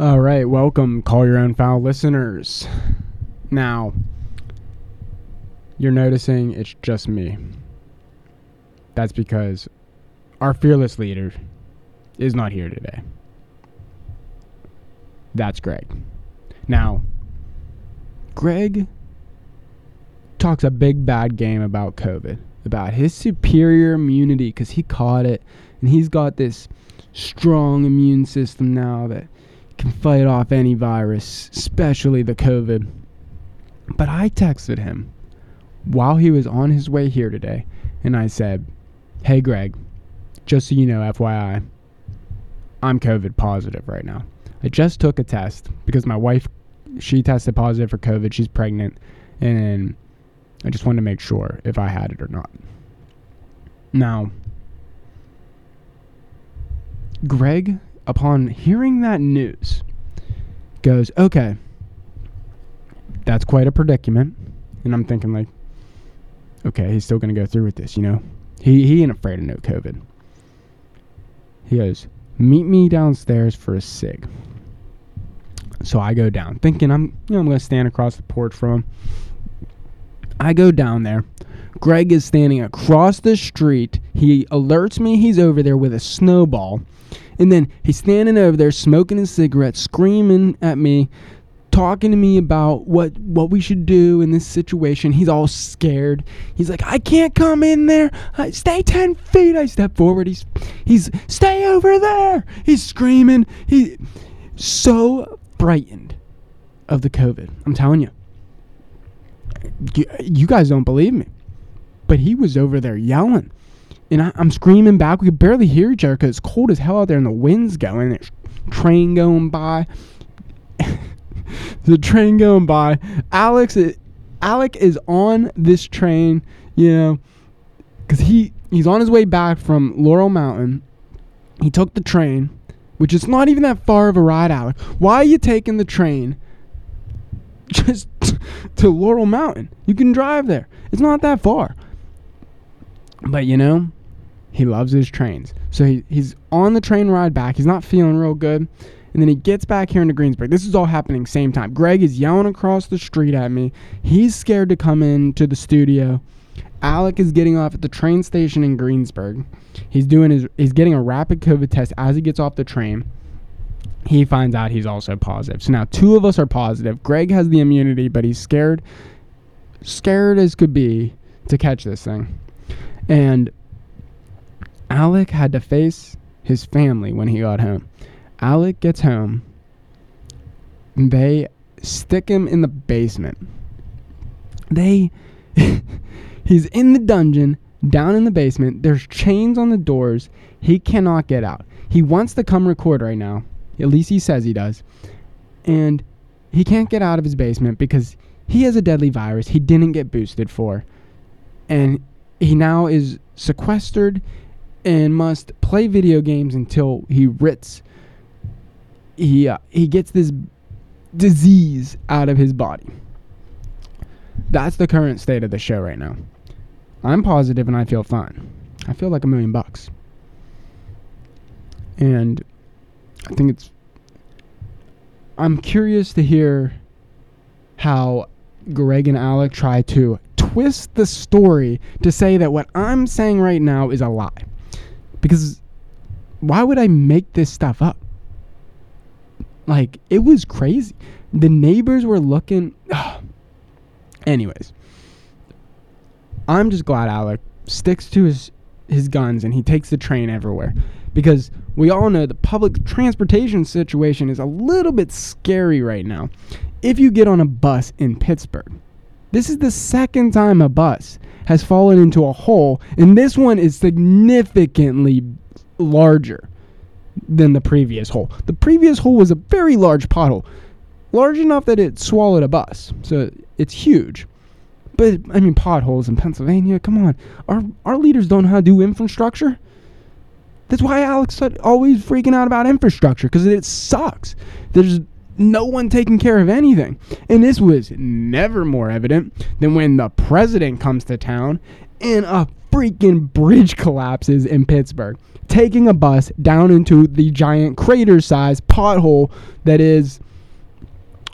All right, welcome, call your own foul listeners. Now, you're noticing it's just me. That's because our fearless leader is not here today. That's Greg. Now, Greg talks a big bad game about COVID, about his superior immunity because he caught it and he's got this strong immune system now that can fight off any virus, especially the COVID. But I texted him while he was on his way here today and I said, Hey, Greg, just so you know, FYI, I'm COVID positive right now. I just took a test because my wife, she tested positive for COVID. She's pregnant. And I just wanted to make sure if I had it or not. Now, Greg, upon hearing that news, goes, okay, that's quite a predicament. And I'm thinking, like, okay, he's still going to go through with this, you know? He, he ain't afraid of no COVID. He goes, meet me downstairs for a cig. So I go down, thinking I'm, you know, I'm going to stand across the porch from him. I go down there. Greg is standing across the street. He alerts me he's over there with a snowball. And then he's standing over there smoking his cigarette, screaming at me, talking to me about what what we should do in this situation. He's all scared. He's like, "I can't come in there. I, stay 10 feet." I step forward. He's he's stay over there. He's screaming. He's so frightened of the COVID. I'm telling. You, you guys don't believe me. But he was over there yelling. And I, am screaming back. We could barely hear each other because it's cold as hell out there and the wind's going. There's train going by. the train going by. Alex, is, Alec is on this train, you know, because he he's on his way back from Laurel Mountain. He took the train, which is not even that far of a ride, Alec. Why are you taking the train just to Laurel Mountain? You can drive there. It's not that far. But you know, he loves his trains. So he, he's on the train ride back. He's not feeling real good. And then he gets back here into Greensburg. This is all happening same time. Greg is yelling across the street at me. He's scared to come into the studio. Alec is getting off at the train station in Greensburg. He's doing his he's getting a rapid COVID test as he gets off the train. He finds out he's also positive. So now two of us are positive. Greg has the immunity, but he's scared scared as could be to catch this thing. And Alec had to face his family when he got home. Alec gets home. They stick him in the basement. They. he's in the dungeon, down in the basement. There's chains on the doors. He cannot get out. He wants to come record right now. At least he says he does. And he can't get out of his basement because he has a deadly virus he didn't get boosted for. And he now is sequestered and must play video games until he writs he uh, he gets this disease out of his body. That's the current state of the show right now. I'm positive and I feel fine. I feel like a million bucks. And I think it's I'm curious to hear how Greg and Alec try to twist the story to say that what I'm saying right now is a lie. Because why would I make this stuff up? Like, it was crazy. The neighbors were looking. Anyways, I'm just glad Alec sticks to his, his guns and he takes the train everywhere. Because we all know the public transportation situation is a little bit scary right now. If you get on a bus in Pittsburgh, this is the second time a bus has fallen into a hole, and this one is significantly larger than the previous hole. The previous hole was a very large pothole, large enough that it swallowed a bus. So it's huge. But I mean, potholes in Pennsylvania. Come on, our our leaders don't know how to do infrastructure. That's why Alex always freaking out about infrastructure because it sucks. There's no one taking care of anything. And this was never more evident than when the president comes to town and a freaking bridge collapses in Pittsburgh, taking a bus down into the giant crater sized pothole that is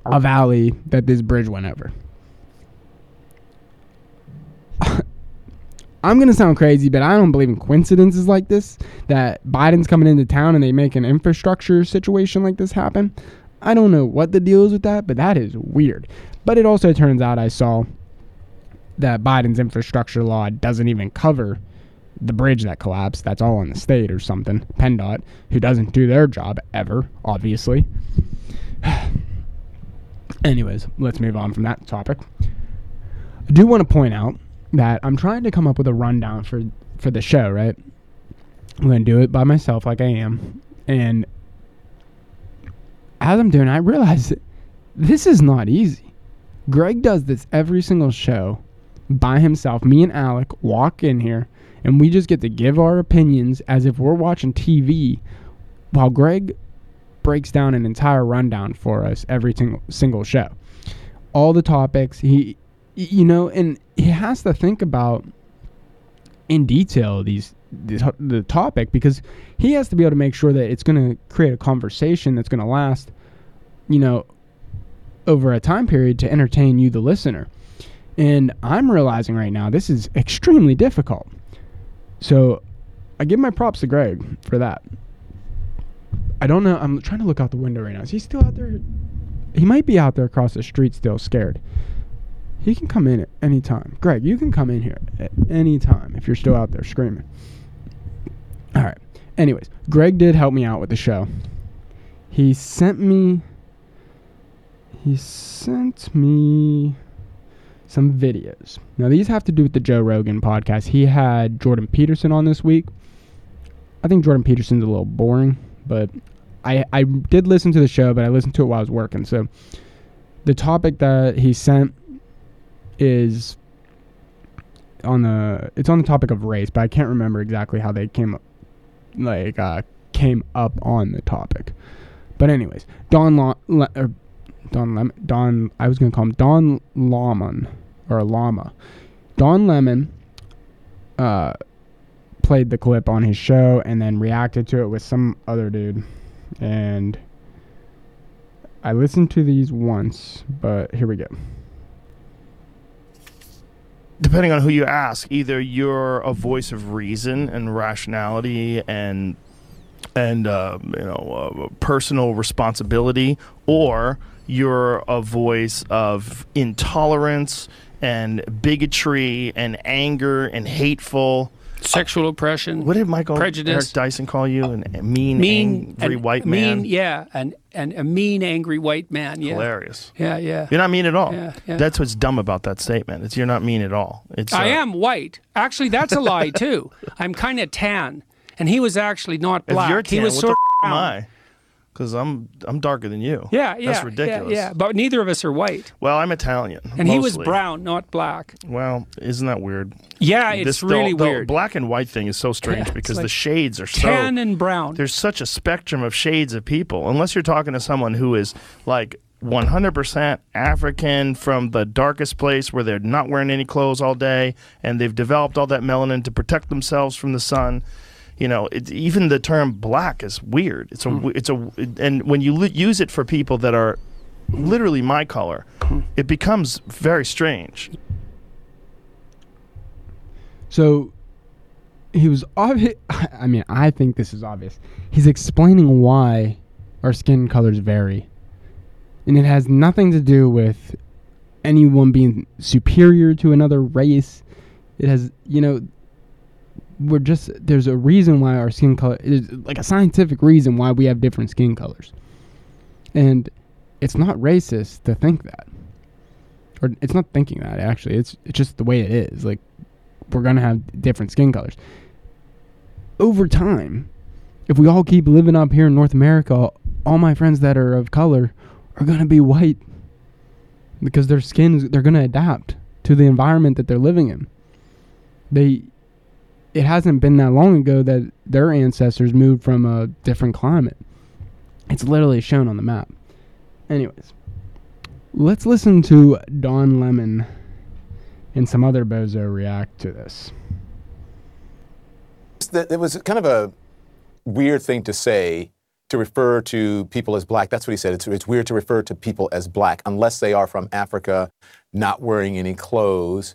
a valley that this bridge went over. I'm gonna sound crazy, but I don't believe in coincidences like this. That Biden's coming into town and they make an infrastructure situation like this happen. I don't know what the deal is with that, but that is weird. But it also turns out I saw that Biden's infrastructure law doesn't even cover the bridge that collapsed. That's all in the state or something. PennDOT, who doesn't do their job ever, obviously. Anyways, let's move on from that topic. I do want to point out that I'm trying to come up with a rundown for for the show, right? I'm going to do it by myself like I am. And as I'm doing, I realize this is not easy. Greg does this every single show by himself. Me and Alec walk in here and we just get to give our opinions as if we're watching TV while Greg breaks down an entire rundown for us every single single show. All the topics he you know and he has to think about in detail these, these the topic because he has to be able to make sure that it's going to create a conversation that's going to last you know over a time period to entertain you the listener. And i'm realizing right now this is extremely difficult. So i give my props to greg for that. I don't know i'm trying to look out the window right now. Is he still out there? He might be out there across the street still scared. He can come in at any time. Greg, you can come in here at any time if you're still out there screaming. All right. Anyways, Greg did help me out with the show. He sent me he sent me some videos. Now these have to do with the Joe Rogan podcast. He had Jordan Peterson on this week. I think Jordan Peterson's a little boring, but I I did listen to the show, but I listened to it while I was working. So the topic that he sent is on the it's on the topic of race, but I can't remember exactly how they came up like uh, came up on the topic. But anyways, Don La, Le, or Don Lemon, Don I was gonna call him Don Lemon or Llama. Don Lemon uh, played the clip on his show and then reacted to it with some other dude, and I listened to these once, but here we go depending on who you ask, either you're a voice of reason and rationality and and uh, you know uh, personal responsibility, or you're a voice of intolerance and bigotry and anger and hateful sexual oppression. What did Michael prejudice. Eric Dyson call you? An mean, mean angry and white man. Mean, yeah, and and a mean, angry white man. Yeah, Hilarious. Yeah, yeah. You're not mean at all. Yeah, yeah. That's what's dumb about that statement. It's you're not mean at all. It's I uh, am white. Actually, that's a lie too. I'm kind of tan, and he was actually not black. you're he was sort of am. I? Because I'm I'm darker than you. Yeah, yeah, That's ridiculous. Yeah, but neither of us are white, Well, I'm Italian. and he was brown, not black. Well, isn't that weird? Yeah, it's This- the- really the weird. black and white thing is so strange Yeah, because the shades are so. tan and brown. There's such a spectrum of shades of people. Unless you're talking to someone who is like 100% African from the darkest place where they're not wearing any clothes all day and they've developed all that melanin to protect themselves from the sun. You know, it, even the term black is weird. It's a, w it's a, and when you li- use it for people that are literally my color, Hmm. it becomes very strange. So he was obvious. I mean, I think this is obvious. He's explaining why our skin colors vary, and it has nothing to do with anyone being superior to another race. It has, you know, we're just there's a reason why our skin color is like a scientific reason why we have different skin colors, and it's not racist to think that, or it's not thinking that actually. It's it's just the way it is. Like we're gonna have different skin colors. Over time, if we all keep living up here in North America, all my friends that are of color are gonna be white because their skins they're gonna adapt to the environment that they're living in. They it hasn't been that long ago that their ancestors moved from a different climate. It's literally shown on the map. Anyways, let's listen to Don Lemon and some other bozo react to this. It was kind of a weird thing to say to refer to people as black. That's what he said. It's, it's weird to refer to people as black unless they are from Africa, not wearing any clothes.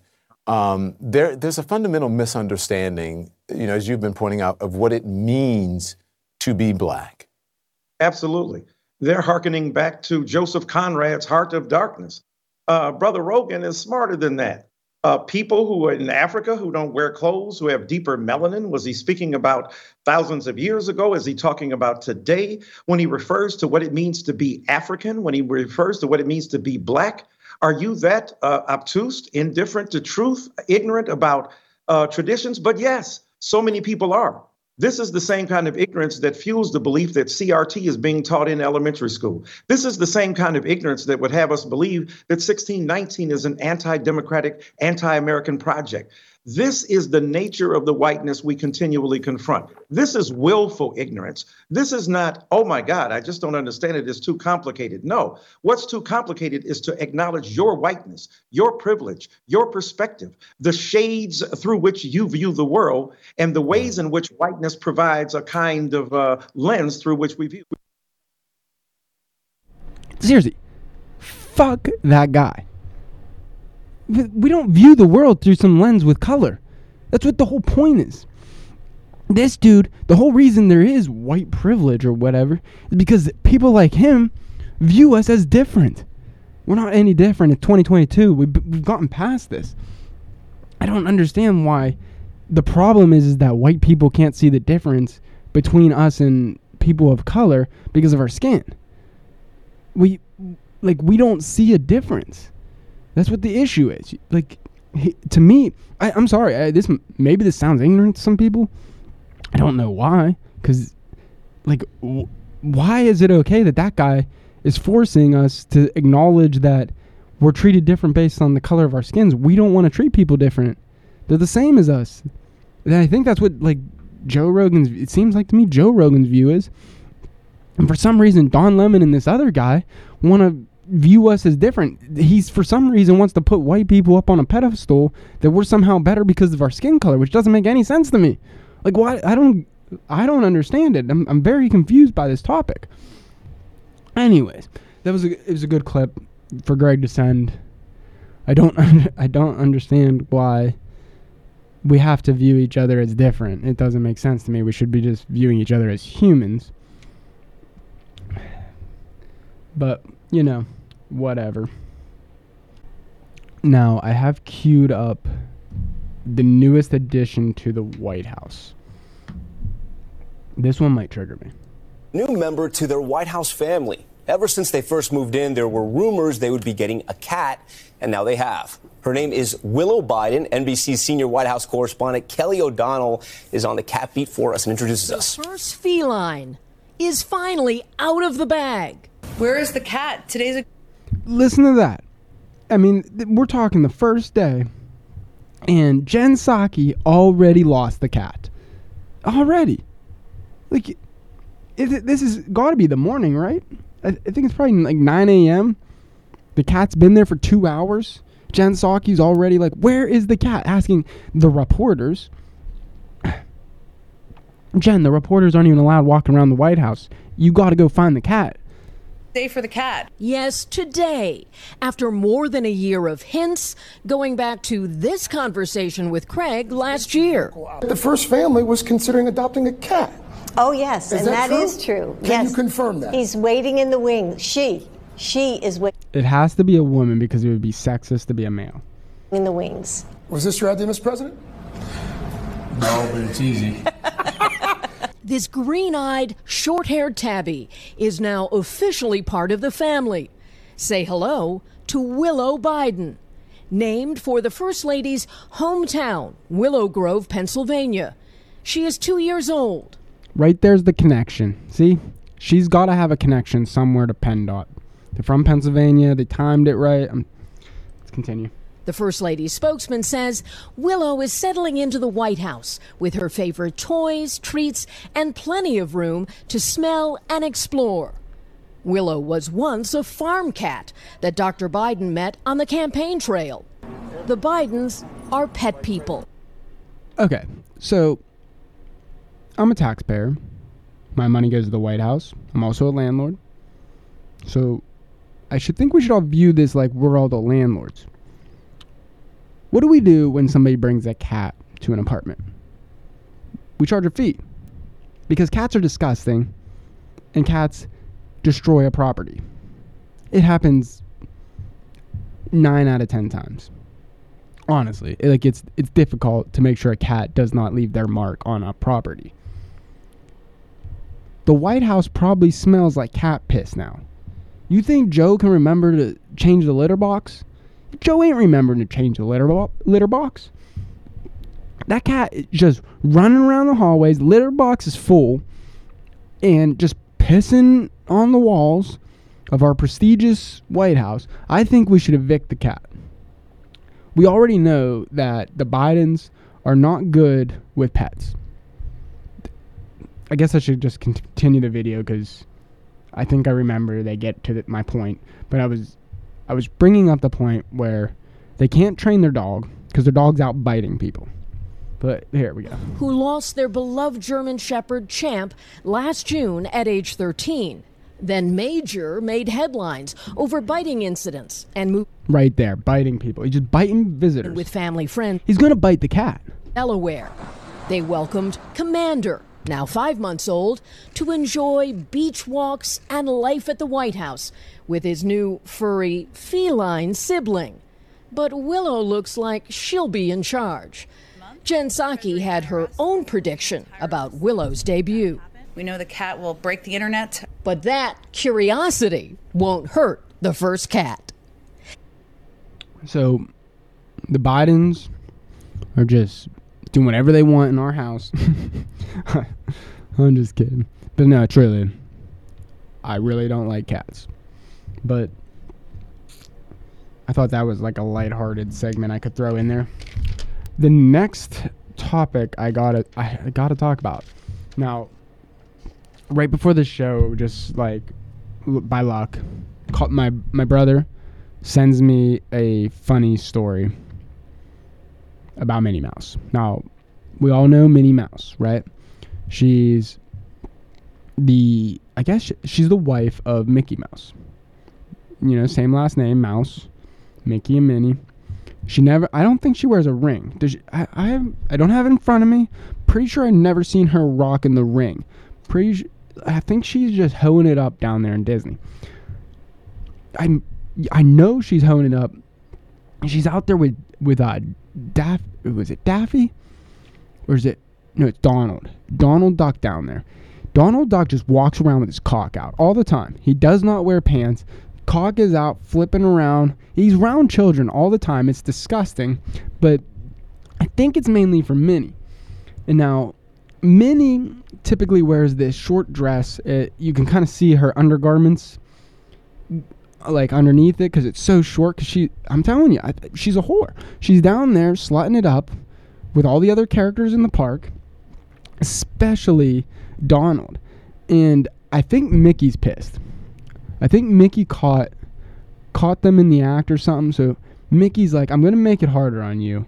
Um, there, there's a fundamental misunderstanding, you know, as you've been pointing out, of what it means to be black. Absolutely. They're hearkening back to Joseph Conrad's Heart of Darkness. Uh, Brother Rogan is smarter than that. Uh, people who are in Africa who don't wear clothes, who have deeper melanin. Was he speaking about thousands of years ago? Is he talking about today? When he refers to what it means to be African, when he refers to what it means to be black, are you that uh, obtuse, indifferent to truth, ignorant about uh, traditions? But yes, so many people are. This is the same kind of ignorance that fuels the belief that CRT is being taught in elementary school. This is the same kind of ignorance that would have us believe that 1619 is an anti democratic, anti American project. This is the nature of the whiteness we continually confront. This is willful ignorance. This is not, oh my God, I just don't understand it. It's too complicated. No, what's too complicated is to acknowledge your whiteness, your privilege, your perspective, the shades through which you view the world, and the ways in which whiteness provides a kind of uh, lens through which we view. Seriously, fuck that guy we don't view the world through some lens with color. That's what the whole point is. This dude, the whole reason there is white privilege or whatever is because people like him view us as different. We're not any different. in 2022. We've, we've gotten past this. I don't understand why the problem is, is that white people can't see the difference between us and people of color because of our skin. We like we don't see a difference. That's what the issue is. Like, he, to me, I, am sorry. I, this maybe this sounds ignorant to some people. I don't know why. Because, like, w- why is it okay that that guy is forcing us to acknowledge that we're treated different based on the color of our skins? We don't want to treat people different. They're the same as us. And I think that's what like Joe Rogan's. It seems like to me Joe Rogan's view is. And for some reason, Don Lemon and this other guy want to view us as different. He's for some reason wants to put white people up on a pedestal that we're somehow better because of our skin color, which doesn't make any sense to me. Like why I don't I don't understand it. I'm I'm very confused by this topic. Anyways, that was a it was a good clip for Greg to send. I don't I don't understand why we have to view each other as different. It doesn't make sense to me. We should be just viewing each other as humans. But, you know, whatever. Now, I have queued up the newest addition to the White House. This one might trigger me. New member to their White House family. Ever since they first moved in, there were rumors they would be getting a cat, and now they have. Her name is Willow Biden. NBC's senior White House correspondent Kelly O'Donnell is on the cat beat for us and introduces the us. First feline is finally out of the bag. Where is the cat? Today's a listen to that. I mean, th- we're talking the first day, and Jen Psaki already lost the cat. Already. Like, it, this has got to be the morning, right? I, I, think it's probably like 9 a.m. The cat's been there for two hours. Jen Psaki's already like, where is the cat? Asking the reporters. Jen, the reporters aren't even allowed walking around the White House. You got to go find the cat day for the cat. Yes, today. After more than a year of hints, going back to this conversation with Craig last year. The first family was considering adopting a cat. Oh, yes, is and that, that true? is true. Can yes. you confirm that? He's waiting in the wings. She, she is waiting. It has to be a woman because it would be sexist to be a male. In the wings. Was this your idea, Mr. President? No, but it's easy. This green eyed, short haired tabby is now officially part of the family. Say hello to Willow Biden, named for the First Lady's hometown, Willow Grove, Pennsylvania. She is two years old. Right there's the connection. See? She's got to have a connection somewhere to PennDOT. They're from Pennsylvania. They timed it right. Um, let's continue. The First Lady's spokesman says Willow is settling into the White House with her favorite toys, treats, and plenty of room to smell and explore. Willow was once a farm cat that Dr. Biden met on the campaign trail. The Bidens are pet people. Okay, so I'm a taxpayer. My money goes to the White House. I'm also a landlord. So I should think we should all view this like we're all the landlords. What do we do when somebody brings a cat to an apartment? We charge a fee. Because cats are disgusting and cats destroy a property. It happens 9 out of 10 times. Honestly, It- like it's it's difficult to make sure a cat does not leave their mark on a property. The White House probably smells like cat piss now. You think Joe can remember to change the litter box? Joe ain't remembering to change the litter, bo- litter box. That cat is just running around the hallways, litter box is full, and just pissing on the walls of our prestigious White House. I think we should evict the cat. We already know that the Bidens are not good with pets. I guess I should just continue the video because I think I remember they get to the, my point. But I was, I was bringing up the point where they can't train their dog because their dog's out biting people. But here we go. who lost their beloved German Shepherd Champ last June at age 13. Then Major made headlines over biting incidents and moved Right there, biting people. He's just biting visitors. with family friends He's gonna bite the cat. Delaware. They welcomed Commander, now five months old, to enjoy beach walks and life at the White House with his new furry feline sibling. But Willow looks like she'll be in charge. Jen Psaki had her own prediction about Willow's debut. We know the cat will break the internet. But that curiosity won't hurt the first cat. So, the Bidens are just doing whatever they want in our house. I'm just kidding. But no, truly, I really don't like cats. But I thought that was like a lighthearted segment I could throw in there. The next topic I gotta I gotta talk about. Now, right before the show, just like by luck, caught my my brother sends me a funny story about Minnie Mouse. Now, we all know Minnie Mouse, right? She's the I guess she's the wife of Mickey Mouse. You know, same last name, Mouse, Mickey and Minnie. She never. I don't think she wears a ring. Does she, I? I. I don't have it in front of me. Pretty sure I've never seen her rocking the ring. Pretty. su- I think she's just hoeing it up down there in Disney. I'm. I know she's hoeing it up. She's out there with with uh, Daff. Was it Daffy? Or is it? No, it's Donald. Donald Duck down there. Donald Duck just walks around with his cock out all the time. He does not wear pants. Cock is out flipping around. He's around children all the time. It's disgusting, but I think it's mainly for Minnie. And now, Minnie typically wears this short dress. It, you can kind of see her undergarments like underneath it because it's so short. Because she, I'm telling you, I, she's a whore. She's down there slutting it up with all the other characters in the park, especially Donald. And I think Mickey's pissed. I think Mickey caught caught them in the act or something. So Mickey's like, I'm gonna make it harder on you.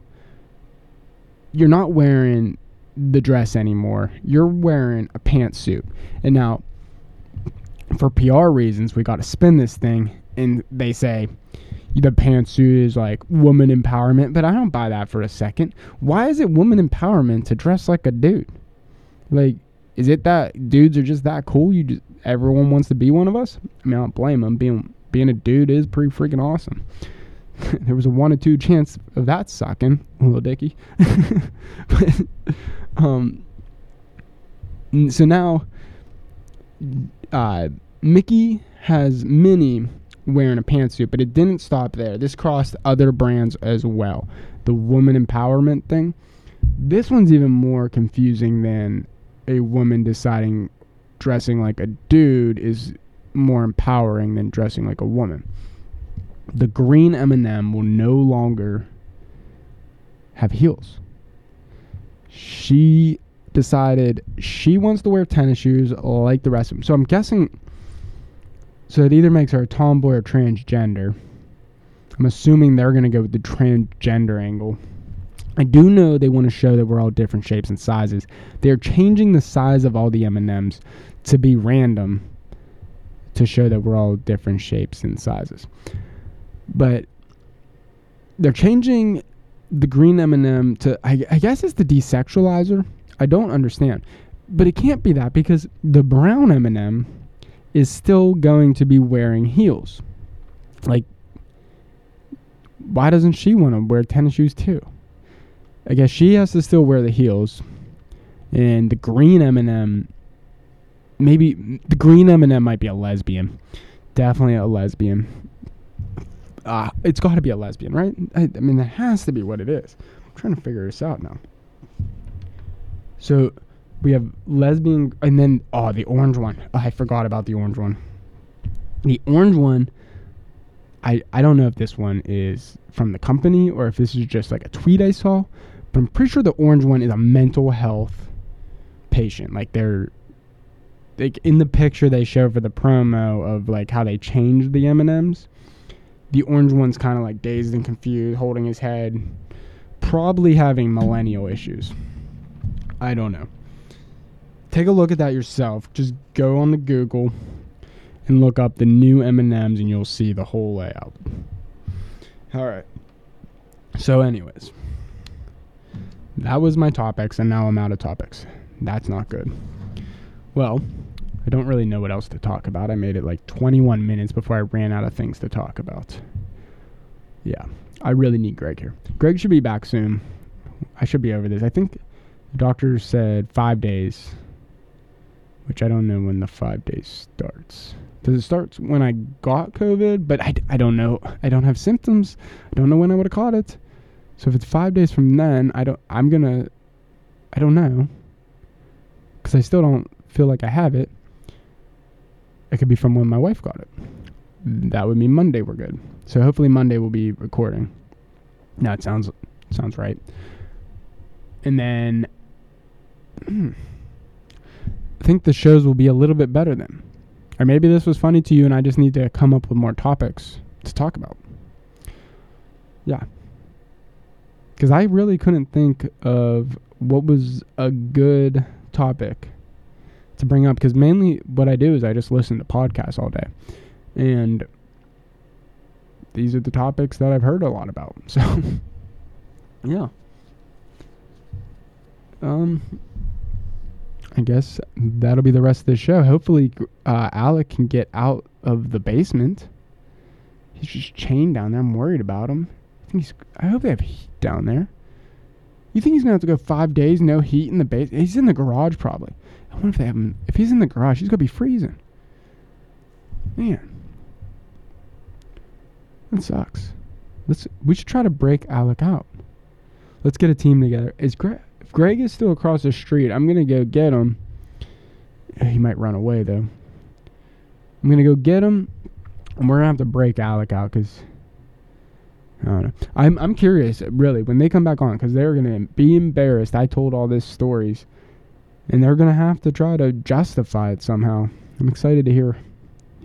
You're not wearing the dress anymore. You're wearing a pantsuit. And now, for PR reasons, we got to spin this thing, and they say the pantsuit is like woman empowerment, but I don't buy that for a second. Why is it woman empowerment to dress like a dude? Like, is it that dudes are just that cool? You just everyone wants to be one of us. I mean, I don't blame them. Being being a dude is pretty freaking awesome. there was a one or two chance of that sucking, little dicky. but, um, so now, uh, Mickey has Minnie wearing a pantsuit, but it didn't stop there. This crossed other brands as well. The woman empowerment thing. This one's even more confusing than a woman deciding dressing like a dude is more empowering than dressing like a woman. The green M&M will no longer have heels. She decided she wants to wear tennis shoes like the rest of them. So I'm guessing so it either makes her a tomboy or transgender. I'm assuming they're going to go with the transgender angle. I do know they want to show that we're all different shapes and sizes. They're changing the size of all the M&Ms to be random to show that we're all different shapes and sizes. But they're changing the green M&M to I, I guess it's the desexualizer. I don't understand. But it can't be that because the brown M&M is still going to be wearing heels. Like why doesn't she want to wear tennis shoes too? I guess she has to still wear the heels, and the green M&M. Maybe the green M&M might be a lesbian. Definitely a lesbian. Uh, it's got to be a lesbian, right? I, I mean, that has to be what it is. I'm trying to figure this out now. So we have lesbian, and then oh, the orange one. Oh, I forgot about the orange one. The orange one I, I don't know if this one is from the company or if this is just like a tweet I saw, but I'm pretty sure the orange one is a mental health patient. Like they're like in the picture they show for the promo of like how they changed the M&Ms. The orange one's kind of like dazed and confused, holding his head, probably having millennial issues. I don't know. Take a look at that yourself. Just go on the Google and look up the new M&Ms and you'll see the whole layout. All right. So anyways, that was my topics and now I'm out of topics. That's not good. Well, I don't really know what else to talk about. I made it like 21 minutes before I ran out of things to talk about. Yeah, I really need Greg here. Greg should be back soon. I should be over this. I think the doctor said five days, which I don't know when the five days starts. Does it start when I got COVID? But I, I don't know. I don't have symptoms. I don't know when I would have caught it. So if it's five days from then, I don't. I'm gonna. I don't know. Because I still don't feel like I have it. It could be from when my wife got it. That would mean Monday we're good. So hopefully Monday we'll be recording. Now it sounds sounds right. And then think the shows will be a little bit better then. Or maybe this was funny to you and I just need to come up with more topics to talk about. Yeah. Because I really couldn't think of what was a good topic to bring up. Because mainly what I do is I just listen to podcasts all day. And these are the topics that I've heard a lot about. So, yeah. Um, I guess that'll be the rest of the show. Hopefully, uh, Alec can get out of the basement. He's just chained down there. I'm worried about him. I think he's. I hope they have heat down there. You think he's gonna have to go five days, no heat in the base? He's in the garage probably. I wonder if they have him. If he's in the garage, he's gonna be freezing. Man, that sucks. Let's. We should try to break Alec out. Let's get a team together. Is Greg? Greg is still across the street, I'm gonna go get him. He might run away though. I'm gonna go get him, and we're gonna have to break Alec out because I don't know. I'm I'm curious, really, when they come back on, because they're gonna be embarrassed. I told all these stories, and they're gonna have to try to justify it somehow. I'm excited to hear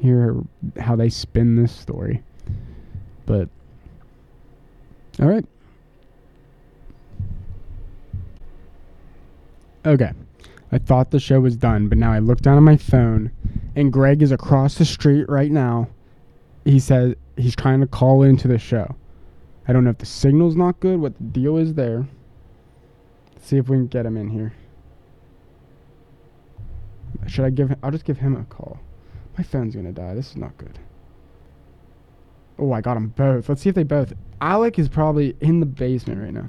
hear how they spin this story. But all right. Okay. I thought the show was done, but now I look down at my phone and Greg is across the street right now. He says he's trying to call into the show. I don't know if the signal's not good, what the deal is there. Let's see if we can get him in here. Should I give him I'll just give him a call. My phone's gonna die. This is not good. Oh, I got them both. Let's see if they both. Alec is probably in the basement right now.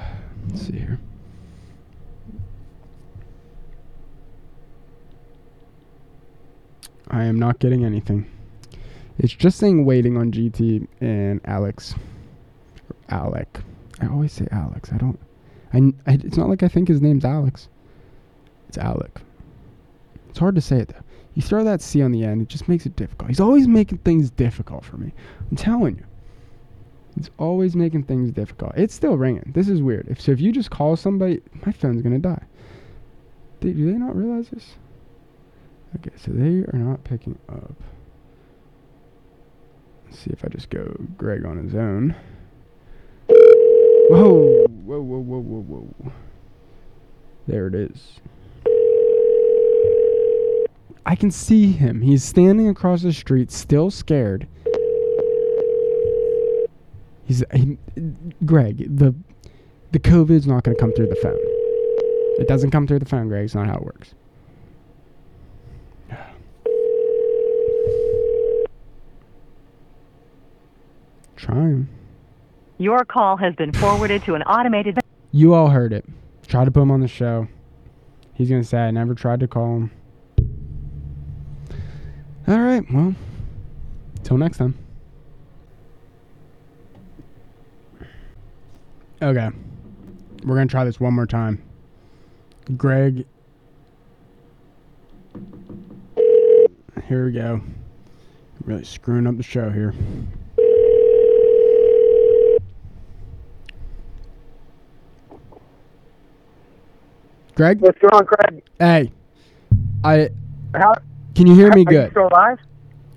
Let's see here. I am not getting anything. It's just saying waiting on GT and Alex. Alec. I always say Alex. I don't. I, I, It's not like I think his name's Alex. It's Alec. It's hard to say it though. You throw that C on the end, it just makes it difficult. He's always making things difficult for me. I'm telling you. He's always making things difficult. It's still ringing. This is weird. If so, if you just call somebody, my phone's gonna die. do they not realize this? Okay, so they are not picking up. Let's see if I just go Greg on his own. Whoa, whoa, whoa, whoa, whoa, whoa. There it is. I can see him. He's standing across the street, still scared. He's he, Greg. The the COVID's not going to come through the phone. It doesn't come through the phone, Greg. It's not how it works. Try him. Your call has been forwarded to an automated. You all heard it. Try to put him on the show. He's gonna say I never tried to call him. All right. Well, till next time. Okay. We're gonna try this one more time. Greg. Here we go. Really screwing up the show here. Greg? What's going on, Craig? Hey. I How, can you hear me are good? you still alive?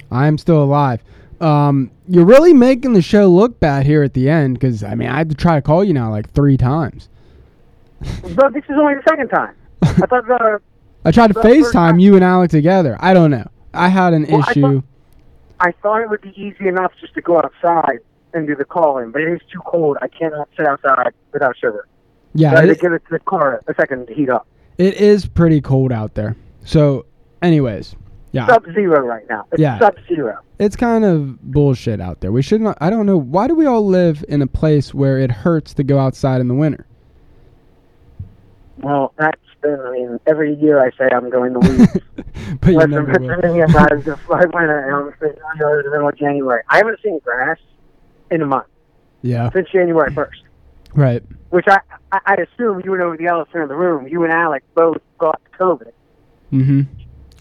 I am still alive. Um, you're really making the show look bad here at the end because I mean I had to try to call you now like three times. But this is only the second time. I thought uh, I tried to FaceTime you and Alec together. I don't know. I had an Well, I issue. I thought it would be easy enough just to go outside and do the calling, but it is too cold. I cannot sit outside without sugar. Yeah, I to give it to the car a second to heat up. It is pretty cold out there. So, anyways, yeah, Sub zero right now. It's Yeah. sub zero. it's kind of bullshit out there. We should not. I don't know why do we all live in a place where it hurts to go outside in the winter. Well, that's been. I mean, every year I say I'm going to leave. But you never will. Pennsylvania guys the fly winter, and I'm saying oh, in the middle of January. I haven't seen grass in a month Yeah, since January first. Right. Which I, I I assume you know the elephant in the room. You and Alec both got COVID Mm-hmm.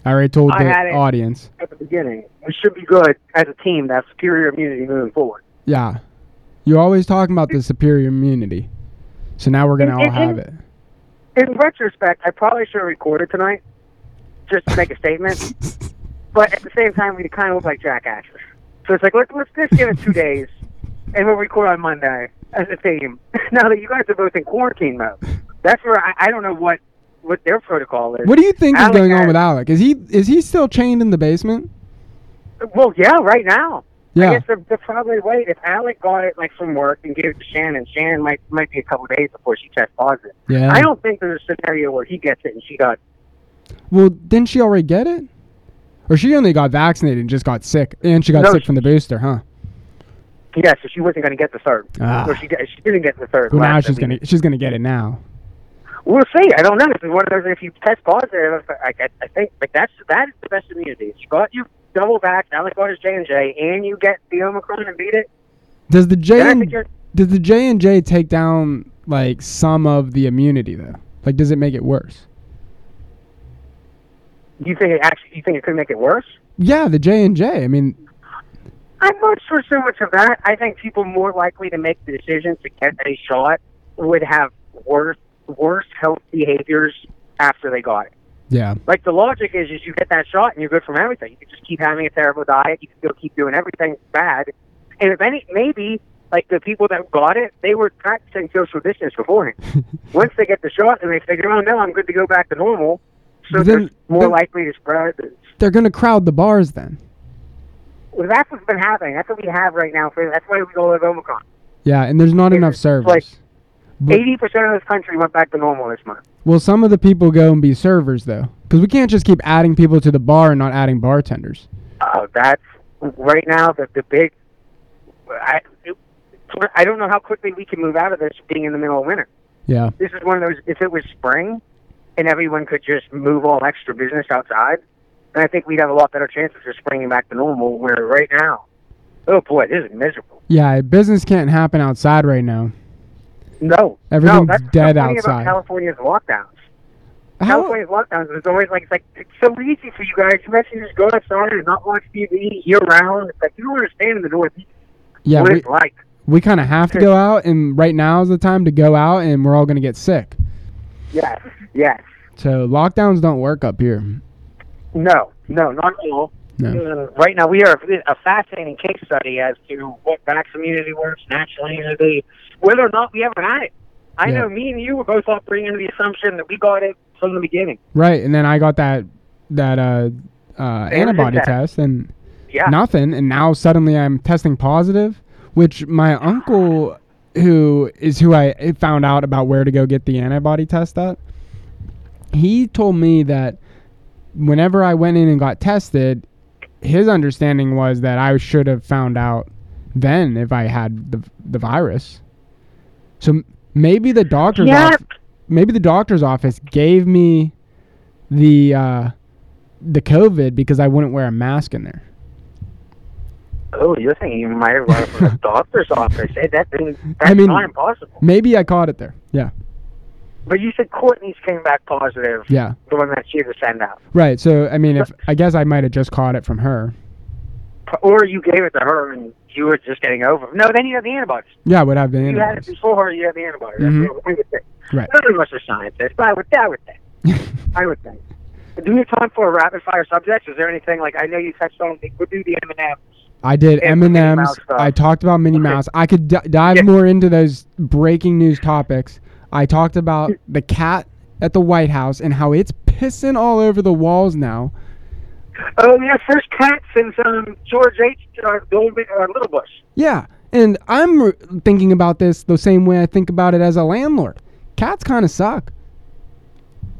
I already told I the audience. at the beginning. We should be good as a team to have superior immunity moving forward. Yeah, you're always talking about the superior immunity. So now we're gonna In- all in- have it. In retrospect, I probably should have recorded tonight just to make a statement. but at the same time, we kind of look like jackasses. So it's like let's let's just give it two days, and we'll record on Monday as a team. now that you guys are both in quarantine mode, that's where I, I don't know what what their protocol is. What do you think Alec is going on with Alec? Is he is he still chained in the basement? Well, yeah, right now. Yeah. I guess they're, they're probably wait. If Alec got it like from work and gave it to Shannon, Shannon might might be a couple days before she tests positive. Yeah. I don't think there's a scenario where he gets it and she got. Well, didn't she already get it? Or she only got vaccinated and just got sick, and she got No, sick from the booster, huh? Yeah, so she wasn't going to get the third. Ah. So she she didn't get the third. Well, now she's gonna she's gonna get it now. We'll see. I don't know. This is one of those. If you test positive, I, I, I think like that's that is the best immunity. You got you double Alec got his J and J, and you get the Omicron and beat it. Does the J and, and does the J and J take down like some of the immunity though? Like, does it make it worse? You think it actually? You think it could make it worse? Yeah, the J and J. I mean, I'm not sure so much of that. I think people more likely to make the decision to get a shot would have worse worse health behaviors after they got it. yeah, Like the logic is, is you get that shot and you're good from everything. You can just keep having a terrible diet. You can still keep doing everything bad. And if any, maybe like the people that got it, they were practicing social distance beforehand. Once they get the shot and they figure, oh no, I'm good to go back to normal. So But they're more then- likely to spread. they're gonna crowd the bars then. Well, that's what's been happening. That's what we have right now. For that's why we all have Omicron. Yeah, and there's not enough servers. like- Eighty percent of this country went back to normal this month. well, some of the people go and be servers though, because we can't just keep adding people to the bar and not adding bartenders. Uh, that's right now the the big. I I don't know how quickly we can move out of this being in the middle of winter. Yeah, This is one of those. If it was spring, and everyone could just move all extra business outside, then I think we'd have a lot better chances of springing back to normal. Where right now, oh boy, this is miserable. yeah. Business can't happen outside right now. No, Everything's no, dead outside. About California's lockdowns. How- California's lockdowns is always like it's like it's so easy for you guys. You guys can just go outside and not watch TV year round. It's like you don't understand in the Northeast Yeah, what we, it's like. we kind of have to go out, and right now is the time to go out, and we're all gonna get sick. Yes, yes. So lockdowns don't work up here. No, no, not at all. No. Um, right now, we are a fascinating case study as to what vaccine immunity works, natural immunity, whether or not we ever had it. I Yeah. know me and you were both operating under the assumption that we got it from the beginning. Right, and then I got that that uh, uh, antibody test. test, and Yeah. nothing, and now suddenly I'm testing positive, which my uncle, who is who I found out about where to go get the antibody test at, he told me that whenever I went in and got tested, his understanding was that I should have found out then if I had the the virus. So maybe the doctor's Yeah. off, maybe the doctor's office gave me the uh, the COVID because I wouldn't wear a mask in there. Oh, you're thinking you might have it from the doctor's office. Hey, that, that's I mean, not impossible. Maybe I caught it there. Yeah, But you said Courtney's came back positive. yeah, The one that she had to send out. right. So I mean, if I guess I might have just caught it from her. Or you gave it to her and you were just getting over. No, then you had the antibodies. Yeah, would have the antibodies. You had it before her, you had the antibodies. That's Mhm. what I would think. Right. None of us are scientists, but I would, I would think. I would think. Do we have time for a rapid fire subject? Is there anything like I know you touched on? We'll do the M and M. I did M and M's. I talked about Minnie Mouse. I could d- dive more into those breaking news topics. I talked about the cat at the White House and how it's pissing all over the walls now. Oh yeah, first cat since um, George H. Uh, Bill- uh, Little Bush. Yeah, and I'm r- thinking about this the same way I think about it as a landlord. Cats kind of suck.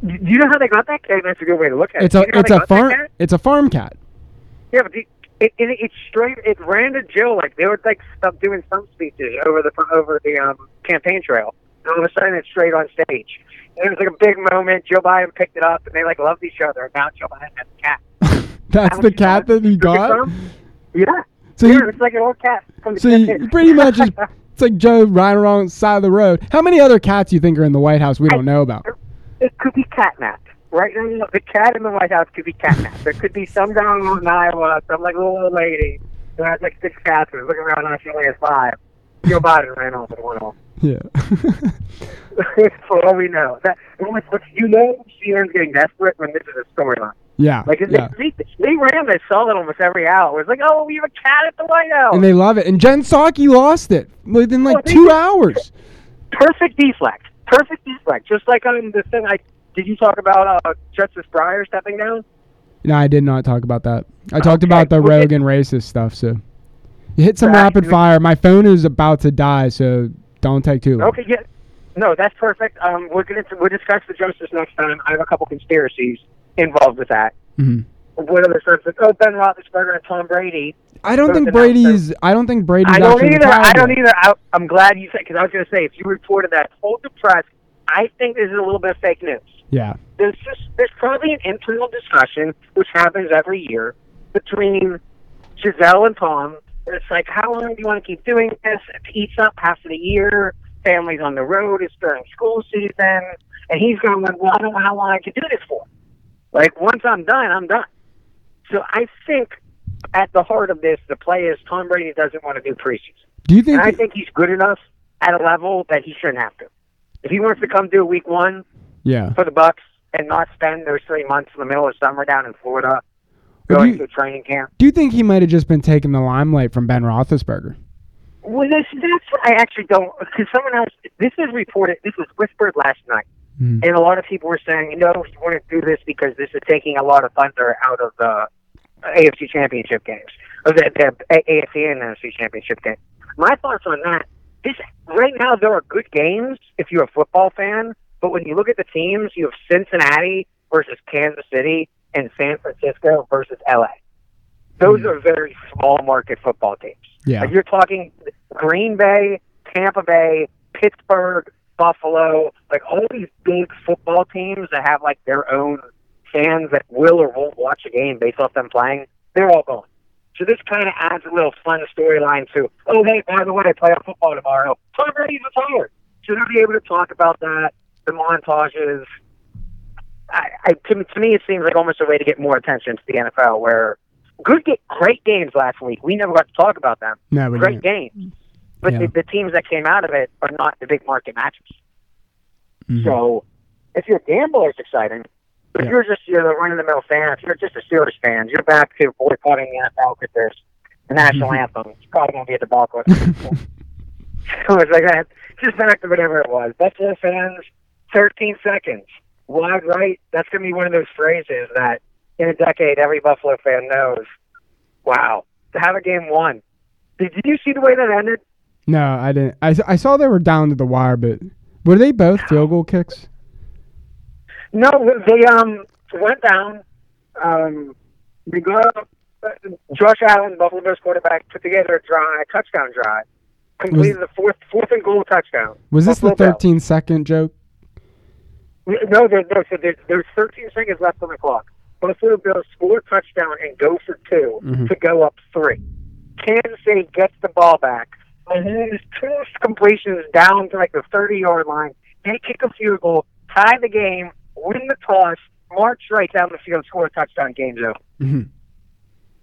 Do you know how they got that cat? That's a good way to look at It's it. a you know it's a farm cat? it's a farm cat. Yeah, but the, it, it it's straight. It ran to Jill like they were like stuff doing some speeches over the over the um, campaign trail. And all of a sudden, it's straight on stage. And it was like a big moment. Joe Biden picked it up, and they like loved each other. And now Joe Biden has a cat. That's the cat that he got. Yeah. So yeah, you- it's like an old cat from the So you pretty much just, it's like Joe riding around the side of the road. How many other cats do you think are in the White House we don't know about? It could be catnapped. Right now, the cat in the White House could be catnapped. There could be some down in Iowa, some like little old lady who has like six cats and is looking around and she only has five. Joe Biden ran off and went off. Yeah. For all we know. That, what, what, you know CNN's getting desperate when this is a storyline. Yeah. Like, yeah. they, they, ran this solid almost every hour. It's like, oh, we have a cat at the White House. And they love it. And Jen Psaki lost it within like Oh, two hours. perfect deflect. Perfect deflect. Just like on the thing I did you talk about uh, Justice Breyer stepping down? No, I did not talk about that. I talked about the well, it- rogue and racist stuff. So you hit some Right. rapid fire. My phone is about to die, so don't take too long. Okay, yeah. No, that's perfect. Um, we're gonna we'll discuss the justice next time. I have a couple conspiracies involved with that. Mhm. What other stuff? Like, oh, Ben Roethlisberger and Tom Brady. I don't think Brady's. I don't think Brady's I don't either. I don't either. I, I'm glad you said because I was going to say if you reported that, hold the press. I think this is a little bit of fake news. Yeah. There's just there's probably an internal discussion which happens every year between Gisele and Tom. It's like, how long do you want to keep doing this? It eats up half of the year. Families on the road. It's during school season, and he's going, "Well, I don't know how long I can do this for." Like once I'm done, I'm done. So I think at the heart of this, the play is Tom Brady doesn't want to do preseason. Do you think? And I think he's good enough at a level that he shouldn't have to. If he wants to come do week one yeah. for the Bucs and not spend those three months in the middle of summer down in Florida going you- to training camp. Do you think he might have just been taking the limelight from Ben Roethlisberger? Well, this, that's what I actually don't. Because someone else, this was reported, this was whispered last night, Mm. and a lot of people were saying, no, you want to do this because this is taking a lot of thunder out of the AFC Championship games, or the, the AFC and NFC Championship game. My thoughts on that: this right now there are good games if you're a football fan, but when you look at the teams, you have Cincinnati versus Kansas City and San Francisco versus LA. Those hmm. are very small market football teams. Yeah. Like you're talking Green Bay, Tampa Bay, Pittsburgh, Buffalo, like all these big football teams that have like their own fans that will or won't watch a game based off them playing, they're all gone. So this kind of adds a little fun storyline to, oh, hey, by the way, I play a football tomorrow. Tom Brady's retired. So they'll be able to talk about that, the montages. I, I to, to me, it seems like almost a way to get more attention to the NFL where good, great games last week. We never got to talk about them. No, we great didn't. games. But Yeah. the, the teams that came out of it are not the big market matches. Mhm. So if you're a gambler, it's exciting. If Yeah. you're just you know, the run of the mill fan, if you're just a Steelers fan, you're back to boycotting the NFL because this the national anthem. It's probably going to be ball court. so it's like that. Just back to whatever it was. Buffalo fans, 13 seconds. Wide right. That's going to be one of those phrases that in a decade every Buffalo fan knows. Wow. To have a game won. Did, did you see the way that ended? No, I didn't. I, I saw they were down to the wire, but were they both field goal kicks? No, they um went down. Um, they got up. uh, Josh Allen, Buffalo Bills quarterback, put together a drive, touchdown drive, completed the fourth fourth and goal touchdown. Was this the Buffalo Bills. 13 second joke? No, there, no. So there's, there's 13 seconds left on the clock. Buffalo Bills score a touchdown and go for 2 Mhm. to go up three. Kansas City gets the ball back. Mahomes two completions down to like the 30 yard line. They kick a field goal, tie the game, win the toss, march right down the field, score a touchdown. Game's over. Mhm.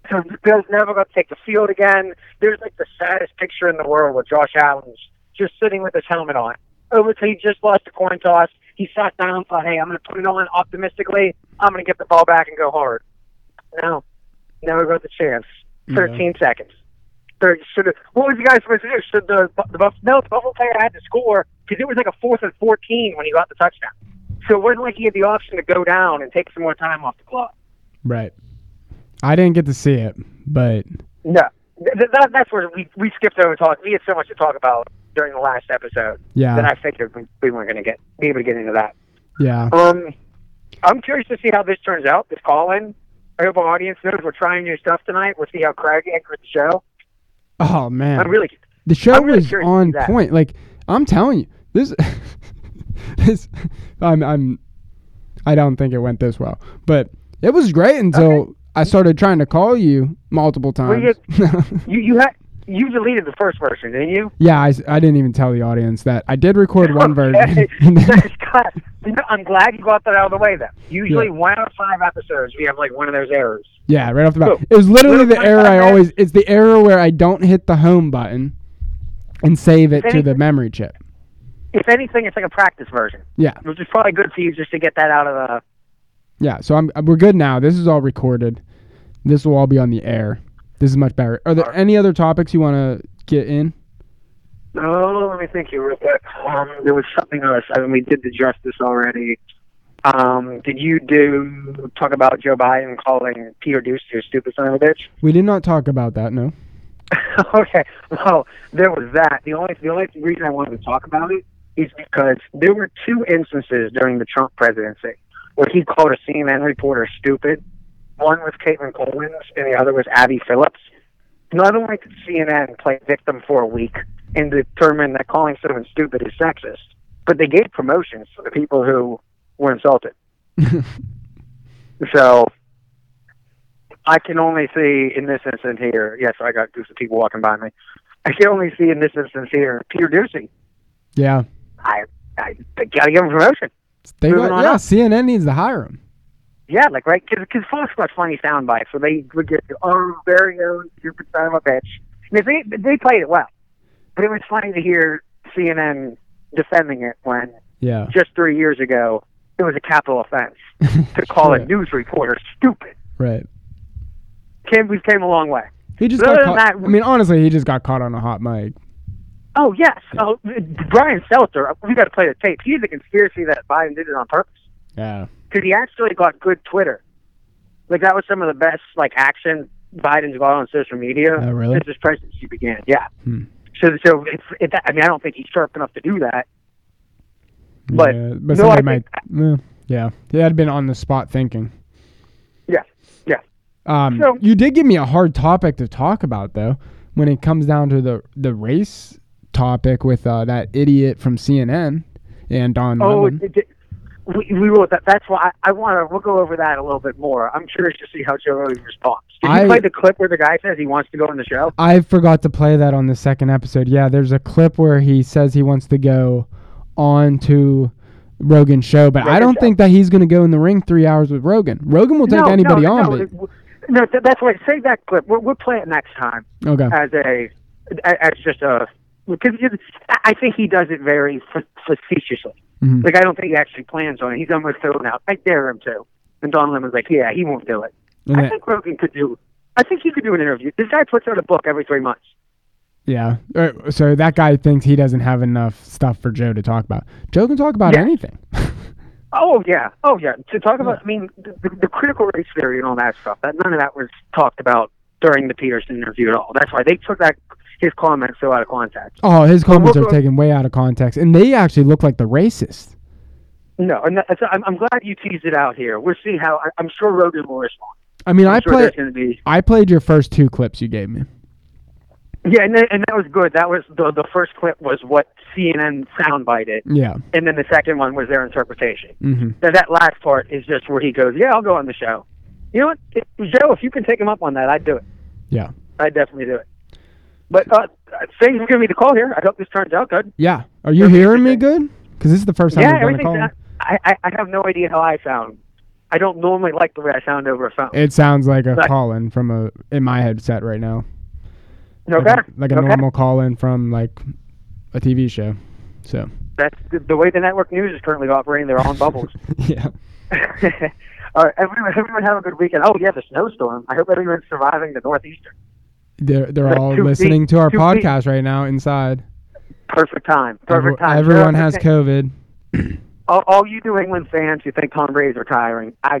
So the Bills never got to take the field again. There's like the saddest picture in the world with Josh Allen's just sitting with his helmet on. Over till he just lost the coin toss. He sat down and thought, hey, I'm going to put it on optimistically. I'm going to get the ball back and go hard. No, never got the chance. 13 seconds. Third, should have, what was you guys supposed to do? Should the, the Buff, no, the Buffalo player had to score because it was like a fourth and 14 when he got the touchdown. So it wasn't like he had the option to go down and take some more time off the clock. Right. I didn't get to see it, but No, Th- th- that, that's where we we skipped over talk. We had so much to talk about during the last episode Yeah. that I figured we, we weren't going to get be able to get into that. yeah. Um, I'm curious to see how this turns out. This call in. I hope our audience knows we're trying new stuff tonight. We'll see how Craig anchored the show. Oh man. I'm really the show I'm really was on point. Like I'm telling you, this this I'm I'm I don't think it went this well. But it was great until I started trying to call you multiple Well, times. you, you you had you deleted the first version, didn't you? yeah, I didn't even tell the audience that I did record one version. Okay. and then- That's cut. You know, I'm glad you got that out of the way. Then usually Yeah. one out of five episodes we have like one of those errors. yeah, right off the bat. So, It was literally little the error I 25 always it's the error where I don't hit the home button and save it If to the memory chip. If anything, it's like a practice version, Yeah. which is probably good for you just to get that out of the Yeah, so I'm we're good now. This is all recorded. This will all be on the air. This is much better. Are there any other topics you want to get in? Oh, let me think here real quick. Um, there was something else. I mean, we did the justice already. Um, did you do talk about Joe Biden calling Peter Doocy a stupid son of a bitch? We did not talk about that. No. okay. Well, there was that. The only the only reason I wanted to talk about it is because there were two instances during the Trump presidency where he called a CNN reporter stupid. One was Caitlin Coleman, and the other was Abby Phillips. Not only did CNN play victim for a week and determine that calling someone stupid is sexist, but they gave promotions to the people who were insulted. so I can only see in this instance here. Yes, I got groups of people walking by me. I can only see in this instance here Peter Doocy. Yeah. I I gotta give him promotion. They got, yeah, up. CNN needs to hire him. Yeah, like right because Fox got funny sound bites where they would get oh very own stupid son of a bitch. And they they played it well, but it was funny to hear CNN defending it when Yeah. just three years ago it was a capital offense to call a news reporter stupid. Right. Came we came a long way. He just But got other caught. than I mean, honestly, he just got caught on a hot mic. Oh yes, oh, Brian Seltzer. We got to play the tape. He's a conspiracy that Biden did it on purpose Yeah. Because he actually got good Twitter. Like that was some of the best like action Biden's got on social media Oh, really? since his presidency began. Yeah. Hmm. So so it's, it, I mean I don't think he's sharp enough to do that. But yeah, but no, somebody might. eh, yeah, he had been on the spot thinking. Yeah, yeah. Um, So- you did give me a hard topic to talk about though, when it comes down to the the race topic with uh, that idiot from CNN and Don Oh, Lemon. it, it, we, we will. That, that's why I, I want to. We'll go over that a little bit more. I'm curious to see how Joe Rogan responds. Did I- you play the clip where the guy says he wants to go on the show? I forgot to play that on the second episode. Yeah, there's a clip where he says he wants to go on to Rogan's show, but I don't show. think that he's going to go in the ring three hours with Rogan. Rogan will take no, anybody no, on, no, but it- no, th- that's why. Save that clip. We'll, we'll play it next time. Okay. As a, as just a, because I think he does it very fa- facetiously. Mhm. Like I don't think he actually plans on it. He's almost throwing out. I dare him to. And Don Lemon's like, yeah, he won't do it. And I think Rogan could do. I think he could do an interview. This guy puts out a book every three months. Yeah. Uh, So that guy thinks he doesn't have enough stuff for Joe to talk about. Joe can talk about Yeah. anything. Oh yeah, oh yeah. To talk about, I mean, the, the, the critical race theory and all that stuff. That none of that was talked about during the Peterson interview at all. That's why they took that his comments so out of context. Oh, his comments are taken way out of context, and they actually look like the racist. No, and that's, I'm, I'm glad you teased it out here. We'll see how. I, I'm sure Rogan will respond. I mean, I'm I sure played. be- I played your first two clips you gave me. Yeah, and that, and that was good. That was the the first clip was what CNN soundbited, Yeah. and then the second one was their interpretation. hmm Now, that last part is just where he goes, "Yeah, I'll go on the show." You know what, If- Joe? If you can take him up on that, I'd do it. Yeah. I'd definitely do it. But uh, thanks for giving me the call here. I hope this turns out good. Yeah. Are you hearing me good? Because this is the first time yeah, we've done a everything's. call. I, I I have no idea how I sound. I don't normally like the way I sound over a phone. It sounds like a But- call in from a in my headset right now. Okay. Like a, like a okay. normal call in from like a TV show. So That's the, the way the network news is currently operating. They're all in bubbles. yeah. all right, everyone, everyone have a good weekend. Oh yeah, the snowstorm. I hope everyone's surviving the northeastern. They're they're all two listening feet- to our two feet. podcast right now inside. Perfect time. Perfect time. everyone has. COVID. all, all you New England fans who think Tom Brady's retiring, I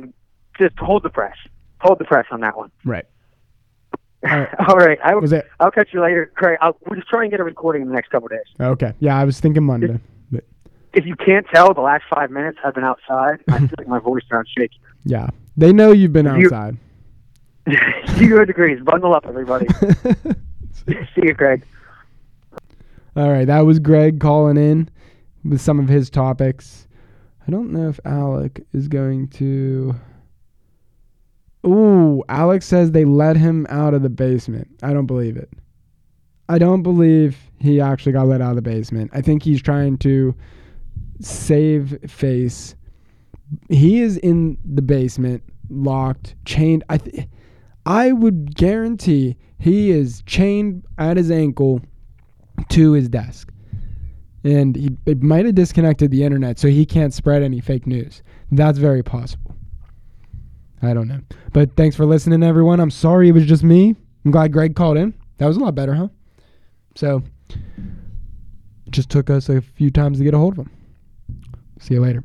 just hold the press. Hold the press on that one. Right. All right. All right. I, Was it- I'll catch you later, Craig. I'll, we'll just try and get a recording in the next couple of days. Okay. Yeah, I was thinking Monday. But If you can't tell, the last five minutes I've been outside. I feel like my voice sounds shaky. yeah. They know you've been You- outside. Zero degrees. Bundle up, everybody. See you, Greg. All right, that was Greg calling in with some of his topics. I don't know if Alec is going to. Ooh, Alex says they let him out of the basement. I don't believe it. I don't believe he actually got let out of the basement. I think he's trying to save face. He is in the basement, locked, chained. I th- I would guarantee he is chained at his ankle to his desk. And he might have disconnected the internet so he can't spread any fake news. That's very possible. I don't know. But thanks for listening, everyone. I'm sorry it was just me. I'm glad Greg called in. That was a lot better, huh? So, just took us a few times to get a hold of him. See you later.